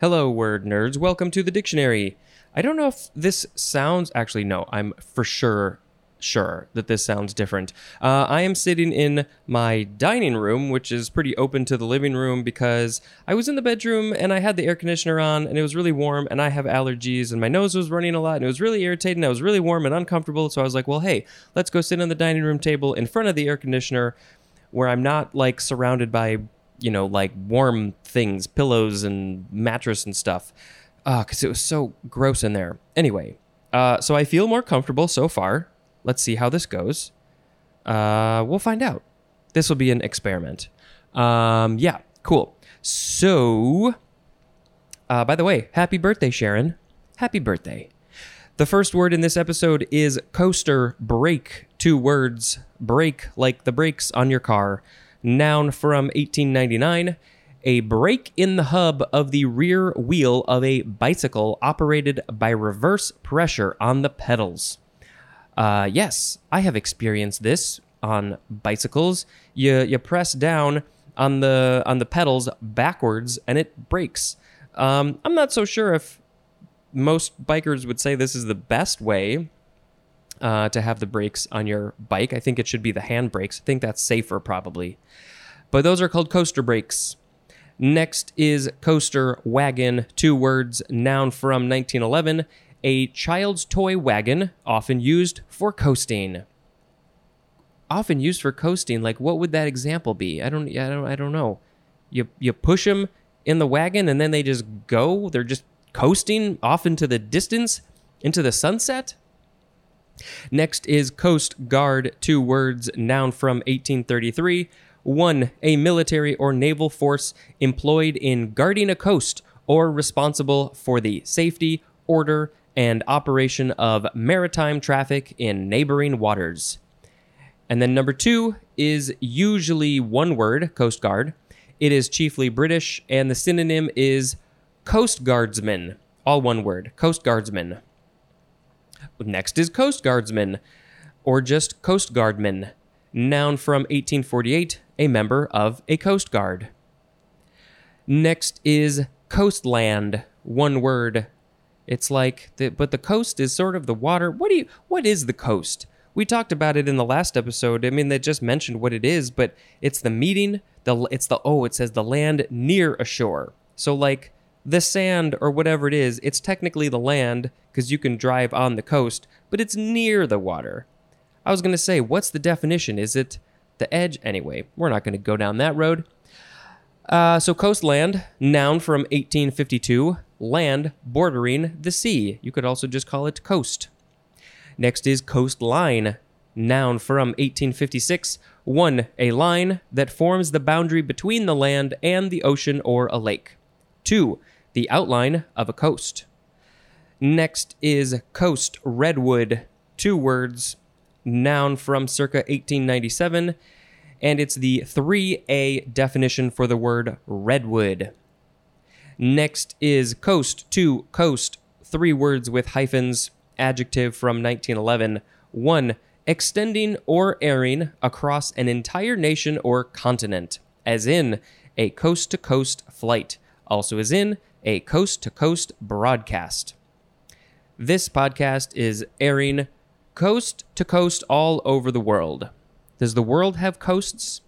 Hello, word nerds. Welcome to the dictionary. I don't know if this sounds. Actually, no, I'm for sure sure that this sounds different. Uh, I am sitting in my dining room, which is pretty open to the living room because I was in the bedroom and I had the air conditioner on and it was really warm and I have allergies and my nose was running a lot and it was really irritating. I was really warm and uncomfortable. So I was like, well, hey, let's go sit on the dining room table in front of the air conditioner where I'm not like surrounded by, you know, like warm things, pillows and mattress and stuff. Because it was so gross in there. Anyway, uh, so I feel more comfortable so far. Let's see how this goes. Uh, we'll find out. This will be an experiment. Um, yeah, cool. So, uh, by the way, happy birthday, Sharon. Happy birthday. The first word in this episode is coaster brake. Two words break like the brakes on your car. Noun from 1899. A break in the hub of the rear wheel of a bicycle operated by reverse pressure on the pedals. Uh, yes, I have experienced this on bicycles. You you press down on the on the pedals backwards and it breaks. Um, I'm not so sure if most bikers would say this is the best way uh, to have the brakes on your bike. I think it should be the hand brakes. I think that's safer probably. But those are called coaster brakes. Next is coaster wagon, two words, noun from 1911 a child's toy wagon, often used for coasting. Often used for coasting. Like, what would that example be? I don't. I don't. I don't know. You you push them in the wagon, and then they just go. They're just coasting off into the distance, into the sunset. Next is Coast Guard, two words, noun from 1833. One, a military or naval force employed in guarding a coast or responsible for the safety, order, and operation of maritime traffic in neighboring waters. And then number two is usually one word, Coast Guard. It is chiefly British, and the synonym is Coast Guardsman. All one word, Coast Guardsman. Next is Coast Guardsman, or just Coast Guardman. Noun from 1848, a member of a Coast Guard. Next is Coastland, one word, it's like the but the coast is sort of the water. What do you what is the coast? We talked about it in the last episode. I mean, they just mentioned what it is, but it's the meeting, the it's the oh, it says the land near a shore. So like the sand or whatever it is, it's technically the land because you can drive on the coast, but it's near the water. I was going to say, what's the definition? Is it the edge? Anyway, we're not going to go down that road. Uh, so, coastland, noun from 1852, land bordering the sea. You could also just call it coast. Next is coastline, noun from 1856. One, a line that forms the boundary between the land and the ocean or a lake. Two, the outline of a coast. Next is coast redwood, two words, noun from circa 1897, and it's the 3A definition for the word redwood. Next is coast to coast, three words with hyphens, adjective from 1911. One, extending or airing across an entire nation or continent, as in a coast to coast flight, also is in a coast to coast broadcast. This podcast is airing coast to coast all over the world. Does the world have coasts?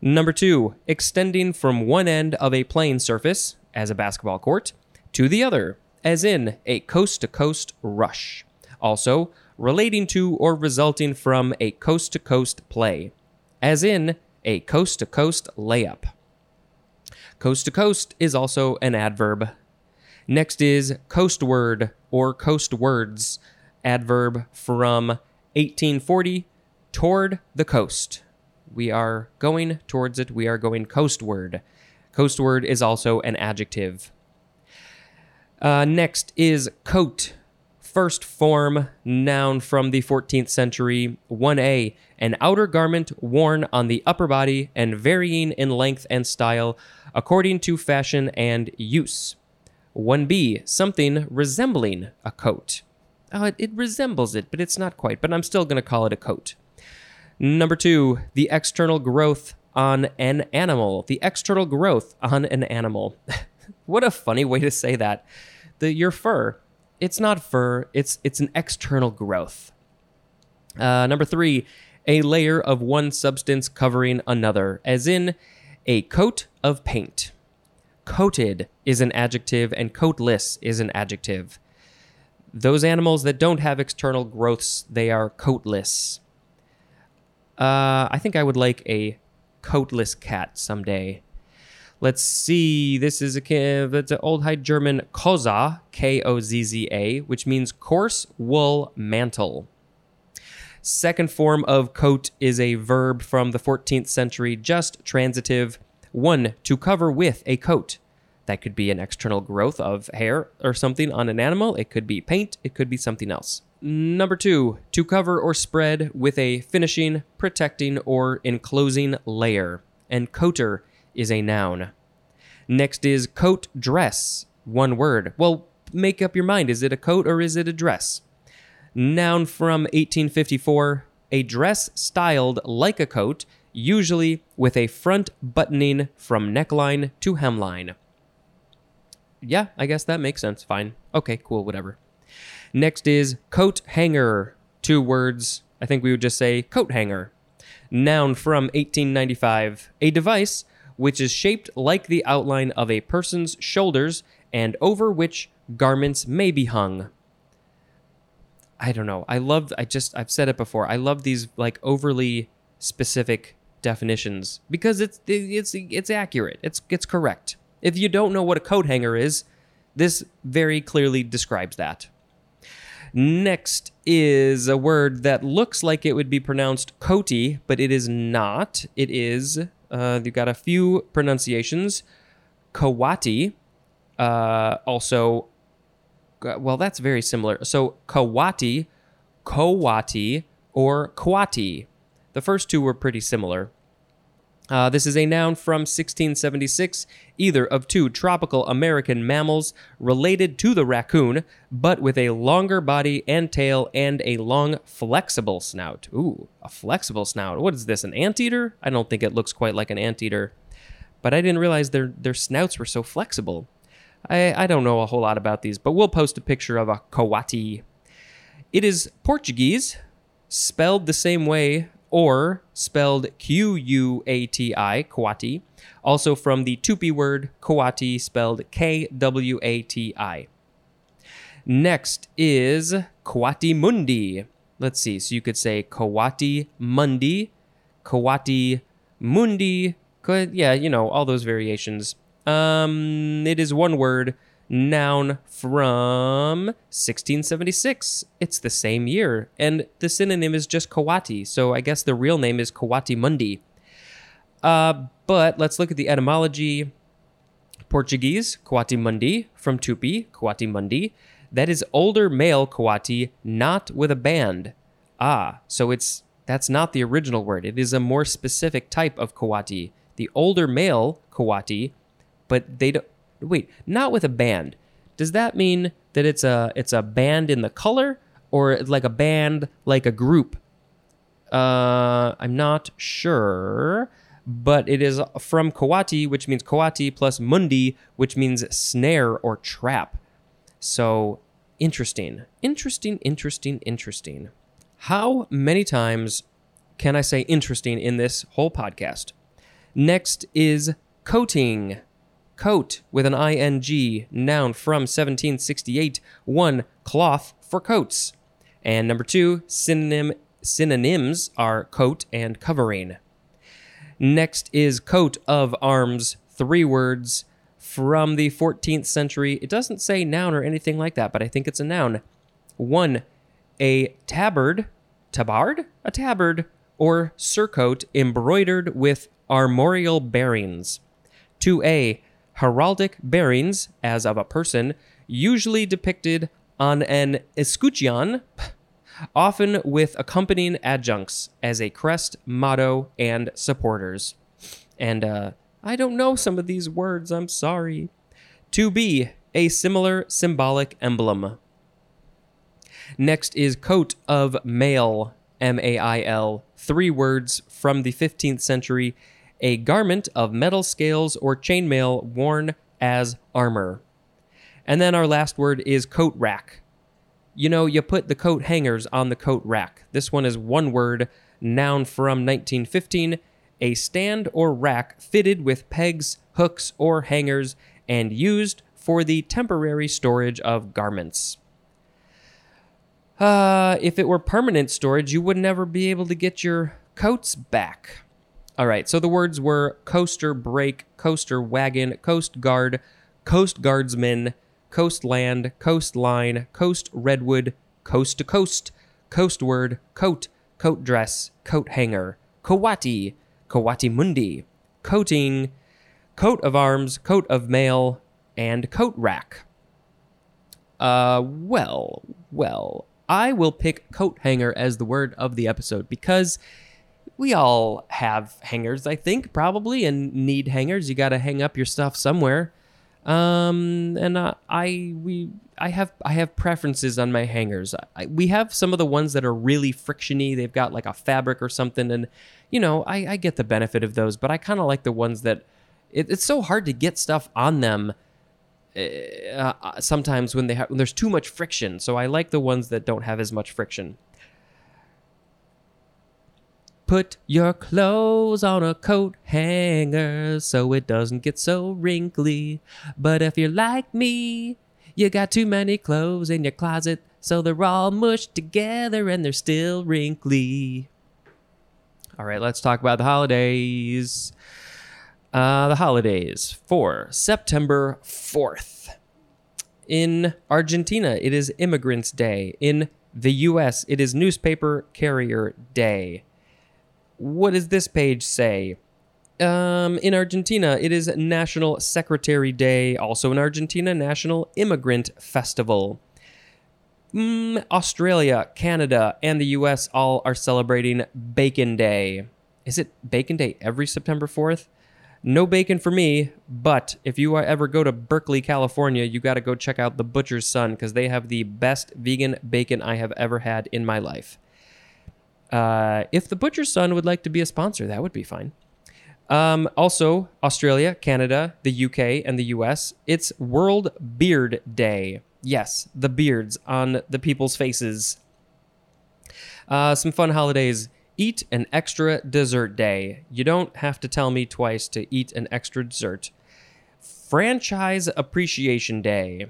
Number two, extending from one end of a plane surface, as a basketball court to the other, as in a coast to coast rush. Also, relating to or resulting from a coast to coast play, as in a coast to coast layup. Coast to coast is also an adverb. Next is coastward or coastwards, adverb from 1840, toward the coast. We are going towards it, we are going coastward. Coastward is also an adjective. Uh, next is coat. First form, noun from the 14th century. 1a, an outer garment worn on the upper body and varying in length and style according to fashion and use. 1b, something resembling a coat. Oh, it, it resembles it, but it's not quite, but I'm still going to call it a coat. Number two, the external growth on an animal, the external growth on an animal. what a funny way to say that. The your fur, it's not fur. It's it's an external growth. Uh, number three, a layer of one substance covering another, as in a coat of paint. Coated is an adjective, and coatless is an adjective. Those animals that don't have external growths, they are coatless. Uh, I think I would like a coatless cat someday. Let's see. This is a it's an old High German kozza, K O Z Z A, which means coarse wool mantle. Second form of coat is a verb from the 14th century, just transitive. One, to cover with a coat. That could be an external growth of hair or something on an animal. It could be paint. It could be something else. Number two, to cover or spread with a finishing, protecting, or enclosing layer. And coater is a noun. Next is coat dress, one word. Well, make up your mind. Is it a coat or is it a dress? Noun from 1854, a dress styled like a coat, usually with a front buttoning from neckline to hemline. Yeah, I guess that makes sense. Fine. Okay, cool, whatever. Next is coat hanger, two words. I think we would just say coat hanger. Noun from 1895, a device which is shaped like the outline of a person's shoulders and over which garments may be hung. I don't know. I love I just I've said it before. I love these like overly specific definitions because it's it's it's accurate. It's it's correct. If you don't know what a coat hanger is, this very clearly describes that. Next is a word that looks like it would be pronounced coaty, but it is not. It is uh, you've got a few pronunciations. Kawati, uh, also well, that's very similar. So Kawati, Kowati, or Kwati. The first two were pretty similar. Uh, this is a noun from 1676, either of two tropical American mammals related to the raccoon, but with a longer body and tail and a long, flexible snout. Ooh, a flexible snout. What is this, an anteater? I don't think it looks quite like an anteater, but I didn't realize their, their snouts were so flexible. I, I don't know a whole lot about these, but we'll post a picture of a coati. It is Portuguese, spelled the same way, or spelled Q U A T I, kawati, also from the Tupi word kawati, spelled K W A T I. Next is Coatimundi. Let's see. So you could say Kawati Mundi, Kawati Mundi. Yeah, you know, all those variations. Um, it is one word, noun from 1676. It's the same year, and the synonym is just coati, so I guess the real name is coatimundi. Uh, but let's look at the etymology. Portuguese, Kawati Mundi, from Tupi, Kawati Mundi. That is older male Kawati, not with a band. Ah, so it's that's not the original word. It is a more specific type of Kawati. The older male Kawati but they don't wait, not with a band. Does that mean that it's a it's a band in the color or like a band like a group? Uh, I'm not sure, but it is from Kawati, which means Kawati plus Mundi, which means snare or trap. So interesting, interesting, interesting, interesting. How many times can I say interesting in this whole podcast? Next is coating. Coat with an ing, noun from 1768. One, cloth for coats. And number two, synonym synonyms are coat and covering. Next is coat of arms, three words from the 14th century. It doesn't say noun or anything like that, but I think it's a noun. One, a tabard, tabard, a tabard, or surcoat embroidered with armorial bearings. 2a, heraldic bearings, as of a person, usually depicted on an escutcheon, often with accompanying adjuncts as a crest, motto, and supporters. And uh, I don't know some of these words, I'm sorry. To be a similar symbolic emblem. Next is coat of mail, M A I L, three words from the 15th century a garment of metal scales or chainmail worn as armor. And then our last word is coat rack. You know, you put the coat hangers on the coat rack. This one is one word, noun from 1915, a stand or rack fitted with pegs, hooks, or hangers and used for the temporary storage of garments. Uh, if it were permanent storage, you would never be able to get your coats back. All right, so the words were coaster brake, coaster wagon, coast guard, coast guardsman, coastland, coastline, coast redwood, coast to coast, coastward, coat, coat dress, coat hanger, coati, kawati mundi, coating, coat of arms, coat of mail, and coat rack. Uh, well, well, I will pick coat hanger as the word of the episode because we all have hangers, I think, probably, and need hangers. You got to hang up your stuff somewhere. Um, and uh, I we I have I have preferences on my hangers. I, we have some of the ones that are really frictiony. They've got like a fabric or something, and you know I, I get the benefit of those. But I kind of like the ones that it, it's so hard to get stuff on them. Uh, uh sometimes when they have when there's too much friction, so I like the ones that don't have as much friction. Put your clothes on a coat hanger so it doesn't get so wrinkly. But if you're like me, you got too many clothes in your closet, so they're all mushed together and they're still wrinkly. All right, let's talk about the holidays. Uh, the holidays for September 4th. In Argentina, it is Immigrants Day. In the US, it is Newspaper Carrier Day what does this page say? Um, in Argentina, it is National Secretary Day. Also in Argentina, National Immigrant Festival. Mm, Australia, Canada, and the US all are celebrating Bacon Day. Is it Bacon Day every September 4th? No bacon for me, but if you ever go to Berkeley, California, you got to go check out the Butcher's Son because they have the best vegan bacon I have ever had in my life. Uh, if the Butcher's Son would like to be a sponsor, that would be fine. Um, also, Australia, Canada, the UK, and the US, it's World Beard Day. Yes, the beards on the people's faces. Uh, some fun holidays. Eat an extra dessert day. You don't have to tell me twice to eat an extra dessert. Franchise Appreciation Day.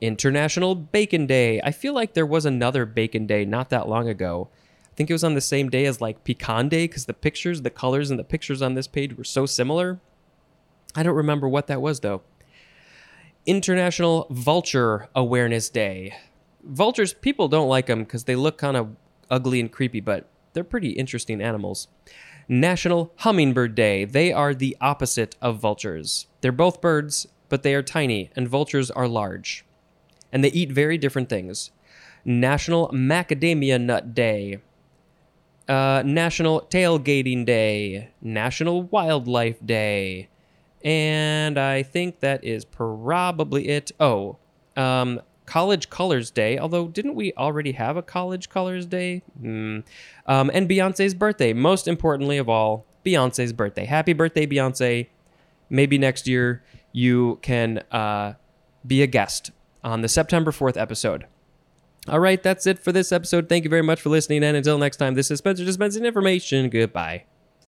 International Bacon Day. I feel like there was another Bacon Day not that long ago think it was on the same day as like Pecan Day because the pictures, the colors, and the pictures on this page were so similar. I don't remember what that was though. International Vulture Awareness Day. Vultures, people don't like them because they look kind of ugly and creepy, but they're pretty interesting animals. National Hummingbird Day. They are the opposite of vultures. They're both birds, but they are tiny, and vultures are large. And they eat very different things. National Macadamia Nut Day uh, National Tailgating Day, National Wildlife Day, and I think that is probably it. Oh, um, College Colors Day, although didn't we already have a College Colors Day? Mm. Um, and Beyonce's birthday, most importantly of all, Beyonce's birthday. Happy birthday, Beyonce. Maybe next year you can uh, be a guest on the September 4th episode. All right, that's it for this episode. Thank you very much for listening. And until next time, this is Spencer dispensing information. Goodbye.